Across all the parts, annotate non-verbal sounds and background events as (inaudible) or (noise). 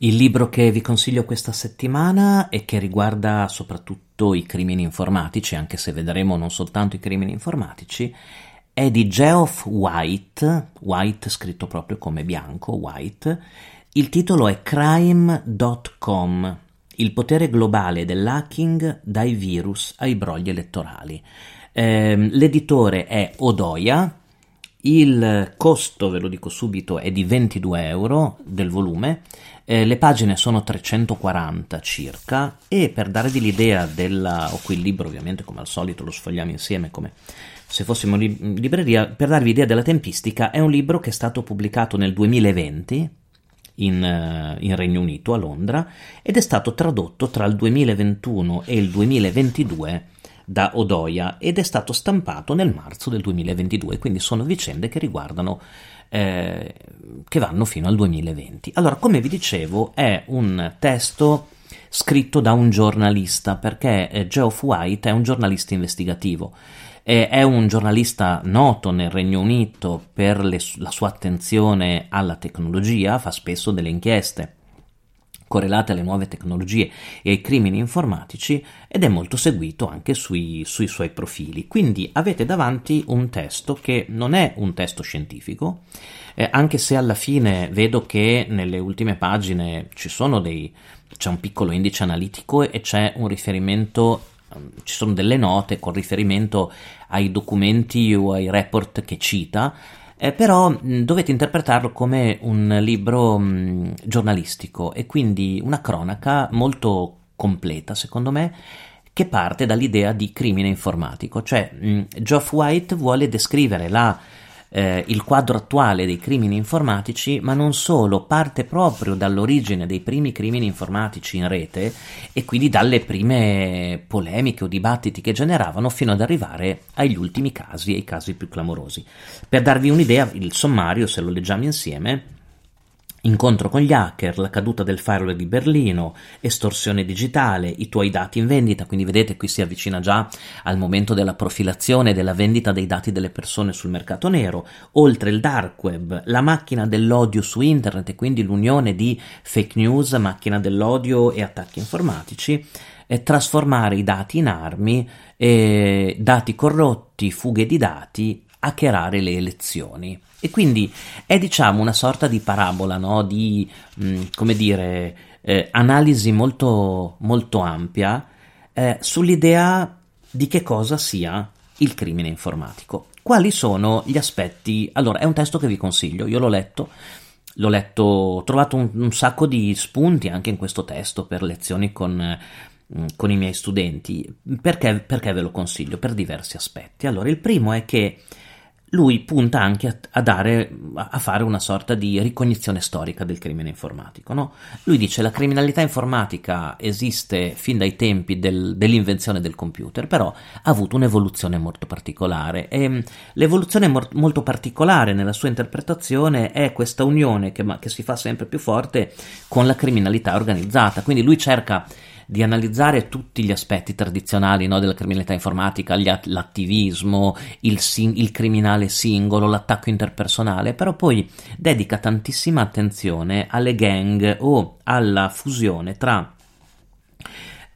Il libro che vi consiglio questa settimana e che riguarda soprattutto i crimini informatici, anche se vedremo non soltanto i crimini informatici, è di Geoff White, White scritto proprio come bianco, White. Il titolo è Crime.com, il potere globale dell'hacking dai virus ai brogli elettorali. Eh, l'editore è Odoia, il costo, ve lo dico subito, è di 22 euro del volume, eh, le pagine sono 340 circa e per darvi l'idea della... ho qui il libro ovviamente come al solito lo sfogliamo insieme come se fossimo in libreria, per darvi l'idea della tempistica, è un libro che è stato pubblicato nel 2020 in, uh, in, Regno Unito, a Londra, ed è stato tradotto tra il 2021 e il 2022 da Odoia ed è stato stampato nel marzo del 2022, quindi sono vicende che riguardano eh, che vanno fino al 2020. Allora, come vi dicevo, è un testo scritto da un giornalista, perché eh, Geoff White è un giornalista investigativo. È un giornalista noto nel Regno Unito per le, la sua attenzione alla tecnologia, fa spesso delle inchieste correlate alle nuove tecnologie e ai crimini informatici ed è molto seguito anche sui, sui, suoi profili. Quindi avete davanti un testo che non è un testo scientifico, eh, anche se alla fine vedo che nelle ultime pagine ci sono dei, c'è un piccolo indice analitico e c'è un riferimento ehm, ci sono delle note con riferimento ai documenti o ai report che cita, eh, però mh, dovete interpretarlo come un libro mh, giornalistico e quindi una cronaca molto completa, secondo me, che parte dall'idea di crimine informatico, cioè mh, Geoff White vuole descrivere la eh, il quadro attuale dei crimini informatici, ma non solo, parte proprio dall'origine dei primi crimini informatici in rete e quindi dalle prime polemiche o dibattiti che generavano fino ad arrivare agli ultimi casi e ai casi più clamorosi. Per darvi un'idea, il sommario, se lo leggiamo insieme, Incontro con gli hacker, la caduta del firewall di Berlino, estorsione digitale, i tuoi dati in vendita, quindi vedete qui si avvicina già al momento della profilazione e della vendita dei dati delle persone sul mercato nero, oltre il dark web, la macchina dell'odio su internet e quindi l'unione di fake news, macchina dell'odio e attacchi informatici, e trasformare i dati in armi, dati corrotti, fughe di dati, hackerare le elezioni. E quindi è diciamo una sorta di parabola, no? di mh, mm, come dire, eh, analisi molto, molto ampia eh, sull'idea di che cosa sia il crimine informatico. Quali sono gli aspetti? Allora, è un testo che vi consiglio, io l'ho letto, l'ho letto, ho trovato un, un sacco di spunti anche in questo testo per lezioni con, mm, con i miei studenti. Perché, perché ve lo consiglio? Per diversi aspetti. Allora, il primo è che lui punta anche a, a, dare, a, fare una sorta di ricognizione storica del crimine informatico. No? Lui dice che la criminalità informatica esiste fin dai tempi del, dell'invenzione del computer, però ha avuto un'evoluzione molto particolare e mm, l'evoluzione mor- molto particolare nella sua interpretazione è questa unione che, che si fa sempre più forte con la criminalità organizzata. Quindi lui cerca di analizzare tutti gli aspetti tradizionali no, della criminalità informatica, l'attivismo, il, il criminale singolo, l'attacco interpersonale, però poi dedica tantissima attenzione alle gang o alla fusione tra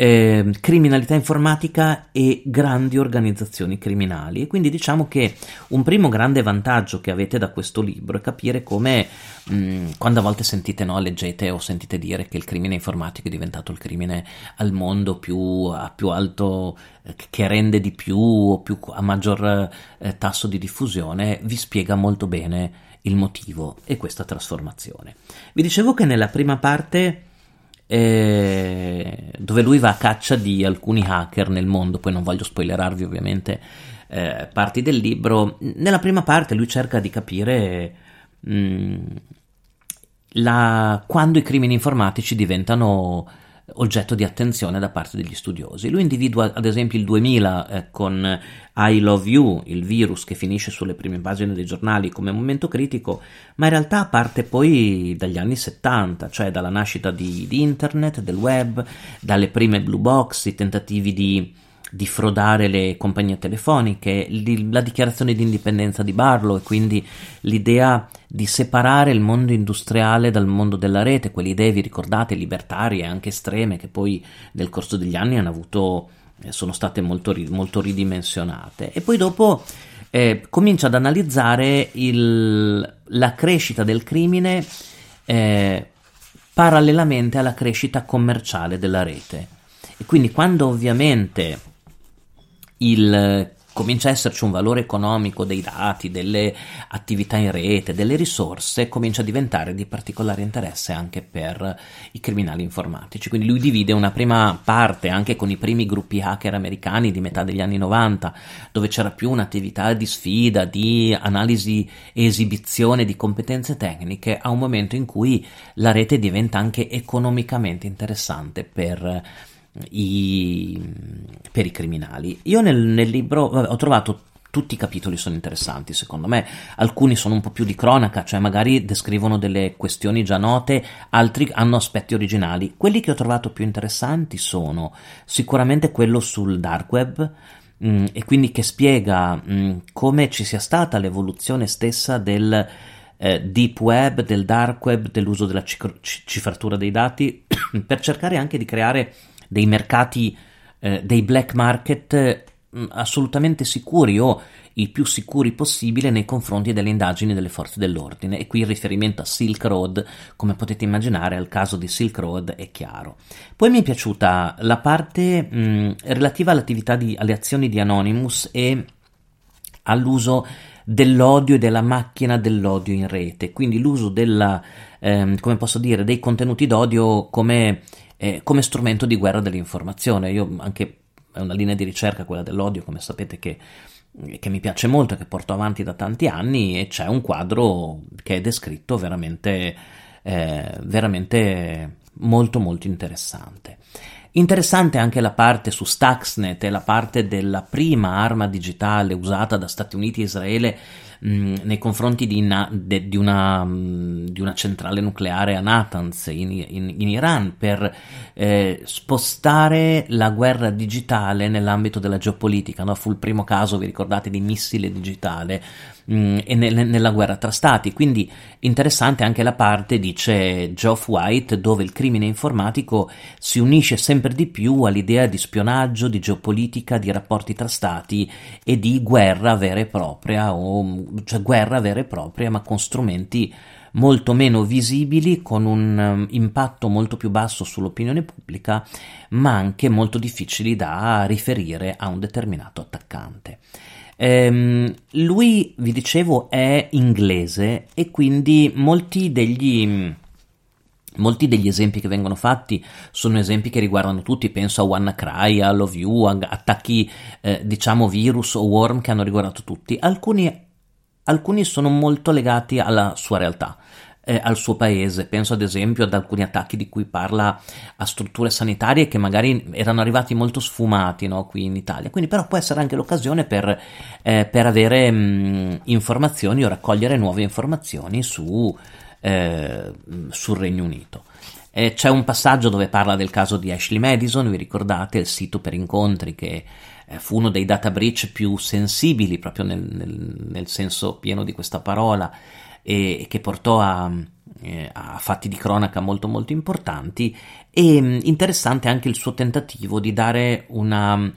eh, criminalità informatica e grandi organizzazioni criminali. E quindi diciamo che un primo grande vantaggio che avete da questo libro è capire come mh, mm, quando a volte sentite, no, leggete o sentite dire che il crimine informatico è diventato il crimine al mondo più, a più alto, eh, che rende di più o più, a maggior eh, tasso di diffusione, vi spiega molto bene il motivo e questa trasformazione. Vi dicevo che nella prima parte eh, dove lui va a caccia di alcuni hacker nel mondo, poi non voglio spoilerarvi ovviamente eh, parti del libro, nella prima parte lui cerca di capire mh, mm, la, quando i crimini informatici diventano oggetto di attenzione da parte degli studiosi. Lui individua ad esempio il 2000 eh, con I Love You, il virus che finisce sulle prime pagine dei giornali come momento critico, ma in realtà parte poi dagli anni 70, cioè dalla nascita di, di internet, del web, dalle prime blue box, i tentativi di di frodare le compagnie telefoniche, la dichiarazione di indipendenza di Barlow e quindi l'idea di separare il mondo industriale dal mondo della rete, quelle idee, vi ricordate, libertarie anche estreme che poi nel corso degli anni avuto, eh, sono state molto, molto ridimensionate. E poi dopo eh, comincia ad analizzare il, la crescita del crimine eh, parallelamente alla crescita commerciale della rete. E quindi quando ovviamente il comincia a esserci un valore economico dei dati, delle attività in rete, delle risorse, comincia a diventare di particolare interesse anche per i criminali informatici. Quindi lui divide una prima parte anche con i primi gruppi hacker americani di metà degli anni 90, dove c'era più un'attività di sfida, di analisi e esibizione di competenze tecniche, a un momento in cui la rete diventa anche economicamente interessante per i, per i criminali. Io nel, nel libro vabbè, ho trovato tutti i capitoli sono interessanti secondo me, alcuni sono un po' più di cronaca, cioè magari descrivono delle questioni già note, altri hanno aspetti originali. Quelli che ho trovato più interessanti sono sicuramente quello sul dark web, mh, mm, e quindi che spiega mh, mm, come ci sia stata l'evoluzione stessa del eh, deep web, del dark web, dell'uso della cifratura dei dati, (coughs) per cercare anche di creare dei mercati, eh, dei black market mm, assolutamente sicuri o i più sicuri possibile nei confronti delle indagini delle forze dell'ordine. E qui il riferimento a Silk Road come potete immaginare al caso di Silk Road è chiaro. Poi mi è piaciuta la parte mh, mm, relativa all'attività di, alle azioni di Anonymous e all'uso dell'odio e della macchina dell'odio in rete. Quindi l'uso della ehm, come posso dire dei contenuti d'odio come eh, come strumento di guerra dell'informazione. Io anche è una linea di ricerca quella dell'odio, come sapete che, che mi piace molto che porto avanti da tanti anni e c'è un quadro che è descritto veramente, eh, veramente molto molto interessante. Interessante anche la parte su Stuxnet e la parte della prima arma digitale usata da Stati Uniti e Israele nei confronti di, na- de- di, una, mh, di, una, centrale nucleare a Natanz in, in, in Iran per eh, spostare la guerra digitale nell'ambito della geopolitica. No? Fu il primo caso, vi ricordate, di missile digitale mh, e nel, nella guerra tra stati. Quindi interessante anche la parte, dice Geoff White, dove il crimine informatico si unisce sempre di più all'idea di spionaggio, di geopolitica, di rapporti tra stati e di guerra vera e propria, o cioè guerra vera e propria, ma con strumenti molto meno visibili, con un um, impatto molto più basso sull'opinione pubblica, ma anche molto difficili da riferire a un determinato attaccante. Ehm, lui, vi dicevo, è inglese e quindi molti degli, molti degli esempi che vengono fatti sono esempi che riguardano tutti, penso a WannaCry, a Love You, a attacchi eh, diciamo virus o worm che hanno riguardato tutti. Alcuni, alcuni sono molto legati alla sua realtà eh, al suo paese. Penso ad esempio ad alcuni attacchi di cui parla a strutture sanitarie che magari erano arrivati molto sfumati no, qui in Italia. Quindi però può essere anche l'occasione per, eh, per avere mh, informazioni o raccogliere nuove informazioni su, eh, sul Regno Unito. Eh, c'è un passaggio dove parla del caso di Ashley Madison, vi ricordate, il sito per incontri che fu uno dei data breach più sensibili proprio nel, nel, nel senso pieno di questa parola e che portò a, eh, a fatti di cronaca molto molto importanti. E mm, interessante anche il suo tentativo di dare una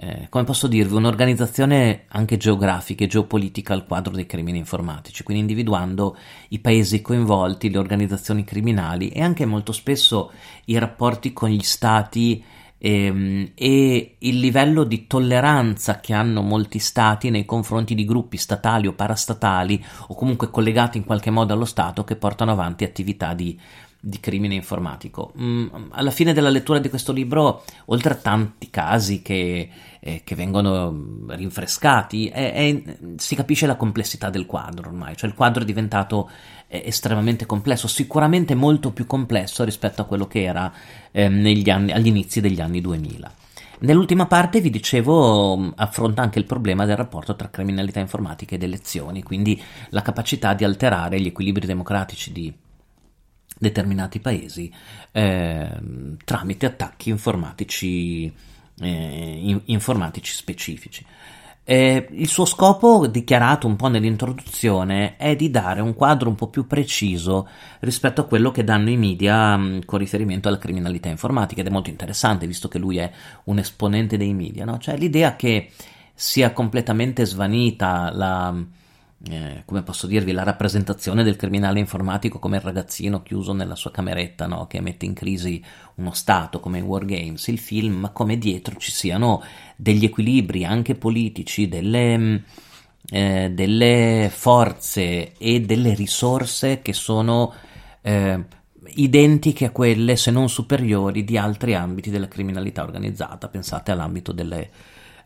eh, come posso dirvi, un'organizzazione anche geografica e geopolitica al quadro dei crimini informatici, quindi individuando i paesi coinvolti, le organizzazioni criminali e anche molto spesso i rapporti con gli stati e, ehm, e, il livello di tolleranza che hanno molti stati nei confronti di gruppi statali o parastatali o comunque collegati in qualche modo allo Stato che portano avanti attività di, di crimine informatico. Mm, alla fine della lettura di questo libro, oltre a tanti casi che, eh, che vengono rinfrescati, è, è, si capisce la complessità del quadro ormai, cioè il quadro è diventato eh, estremamente complesso, sicuramente molto più complesso rispetto a quello che era eh, anni, agli inizi degli anni 2000. Nell'ultima parte vi dicevo mm, affronta anche il problema del rapporto tra criminalità informatica ed elezioni, quindi la capacità di alterare gli equilibri democratici di determinati paesi eh, tramite attacchi informatici eh, informatici specifici. Eh, il suo scopo, dichiarato un po' nell'introduzione, è di dare un quadro un po' più preciso rispetto a quello che danno i media mh, mm, con riferimento alla criminalità informatica ed è molto interessante visto che lui è un esponente dei media, no? cioè l'idea che sia completamente svanita la, eh, come posso dirvi, la rappresentazione del criminale informatico come il ragazzino chiuso nella sua cameretta, no? che mette in crisi uno Stato come in War Games, il film, ma come dietro ci siano degli equilibri anche politici, delle, mm, eh, delle forze e delle risorse che sono eh, identiche a quelle, se non superiori, di altri ambiti della criminalità organizzata. Pensate all'ambito delle,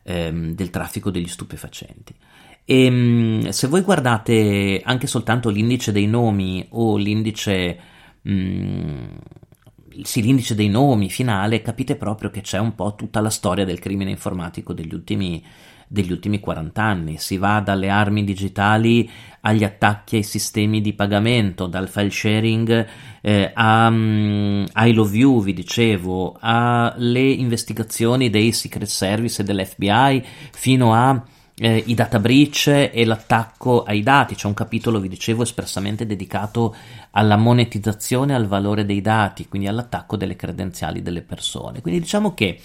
ehm, del traffico degli stupefacenti. E ehm, se voi guardate anche soltanto l'indice dei nomi o l'indice, mh, mm, sì, l'indice dei nomi finale, capite proprio che c'è un po' tutta la storia del crimine informatico degli ultimi, degli ultimi 40 anni. Si va dalle armi digitali agli attacchi ai sistemi di pagamento, dal file sharing eh, a, I love you, vi dicevo, alle investigazioni dei Secret Service e dell'FBI fino a eh, i data breach e l'attacco ai dati. C'è un capitolo, vi dicevo, espressamente dedicato alla monetizzazione, al valore dei dati, quindi all'attacco delle credenziali delle persone. Quindi diciamo che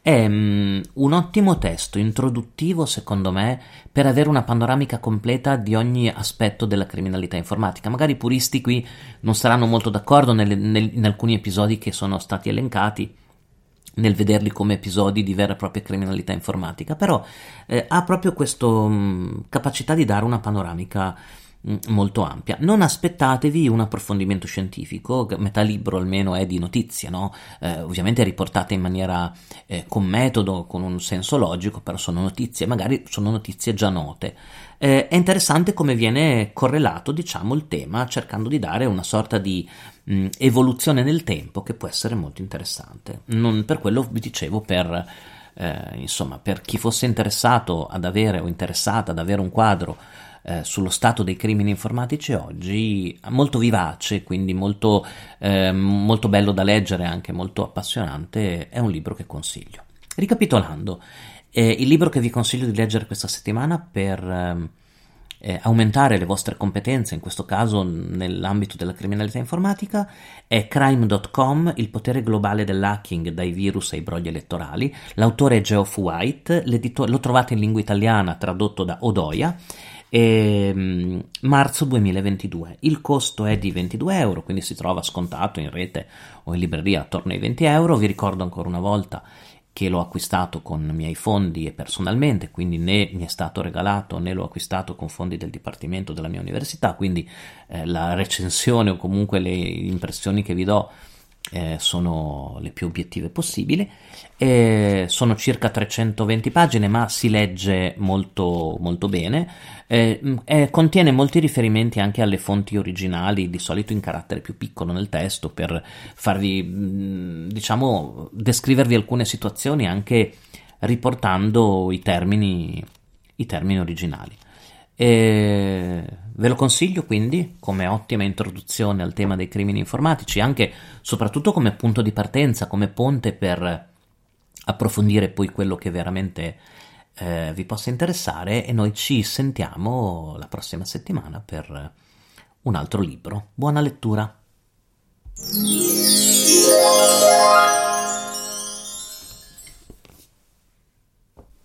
è um, un ottimo testo introduttivo, secondo me, per avere una panoramica completa di ogni aspetto della criminalità informatica. Magari i puristi qui non saranno molto d'accordo nelle, nel, in alcuni episodi che sono stati elencati nel vederli come episodi di vera e propria criminalità informatica, però eh, ha proprio questa mm, capacità di dare una panoramica molto ampia. Non aspettatevi un approfondimento scientifico, metà libro almeno è di notizie, no? eh, ovviamente riportate in maniera eh, con metodo, con un senso logico, però sono notizie, magari sono notizie già note. Eh, è interessante come viene correlato, diciamo, il tema, cercando di dare una sorta di mh, evoluzione nel tempo che può essere molto interessante. Non per quello vi dicevo per, eh, insomma, per chi fosse interessato ad avere o interessata ad avere un quadro eh, sullo stato dei crimini informatici oggi, molto vivace, quindi molto, eh, molto bello da leggere, anche molto appassionante, è un libro che consiglio. Ricapitolando, eh, il libro che vi consiglio di leggere questa settimana per ehm, eh, aumentare le vostre competenze, in questo caso nell'ambito della criminalità informatica, è crime.com, il potere globale dell'hacking dai virus ai brogli elettorali. L'autore è Geoff White, lo trovate in lingua italiana tradotto da Odoia. E, mm, marzo 2022 il costo è di 22 euro quindi si trova scontato in rete o in libreria attorno ai 20 euro. Vi ricordo ancora una volta che l'ho acquistato con i miei fondi e personalmente, quindi né mi è stato regalato né l'ho acquistato con fondi del dipartimento della mia università, quindi eh, la recensione o comunque le impressioni che vi do eh, sono le più obiettive possibili. Eh, sono circa 320 pagine, ma si legge molto, molto bene. Eh, eh, contiene molti riferimenti anche alle fonti originali, di solito in carattere più piccolo nel testo, per farvi, mm, diciamo, descrivervi alcune situazioni anche riportando i termini, i termini originali. E ve lo consiglio quindi come ottima introduzione al tema dei crimini informatici, anche soprattutto come punto di partenza, come ponte per approfondire poi quello che veramente eh, vi possa interessare e noi ci sentiamo la prossima settimana per un altro libro. Buona lettura!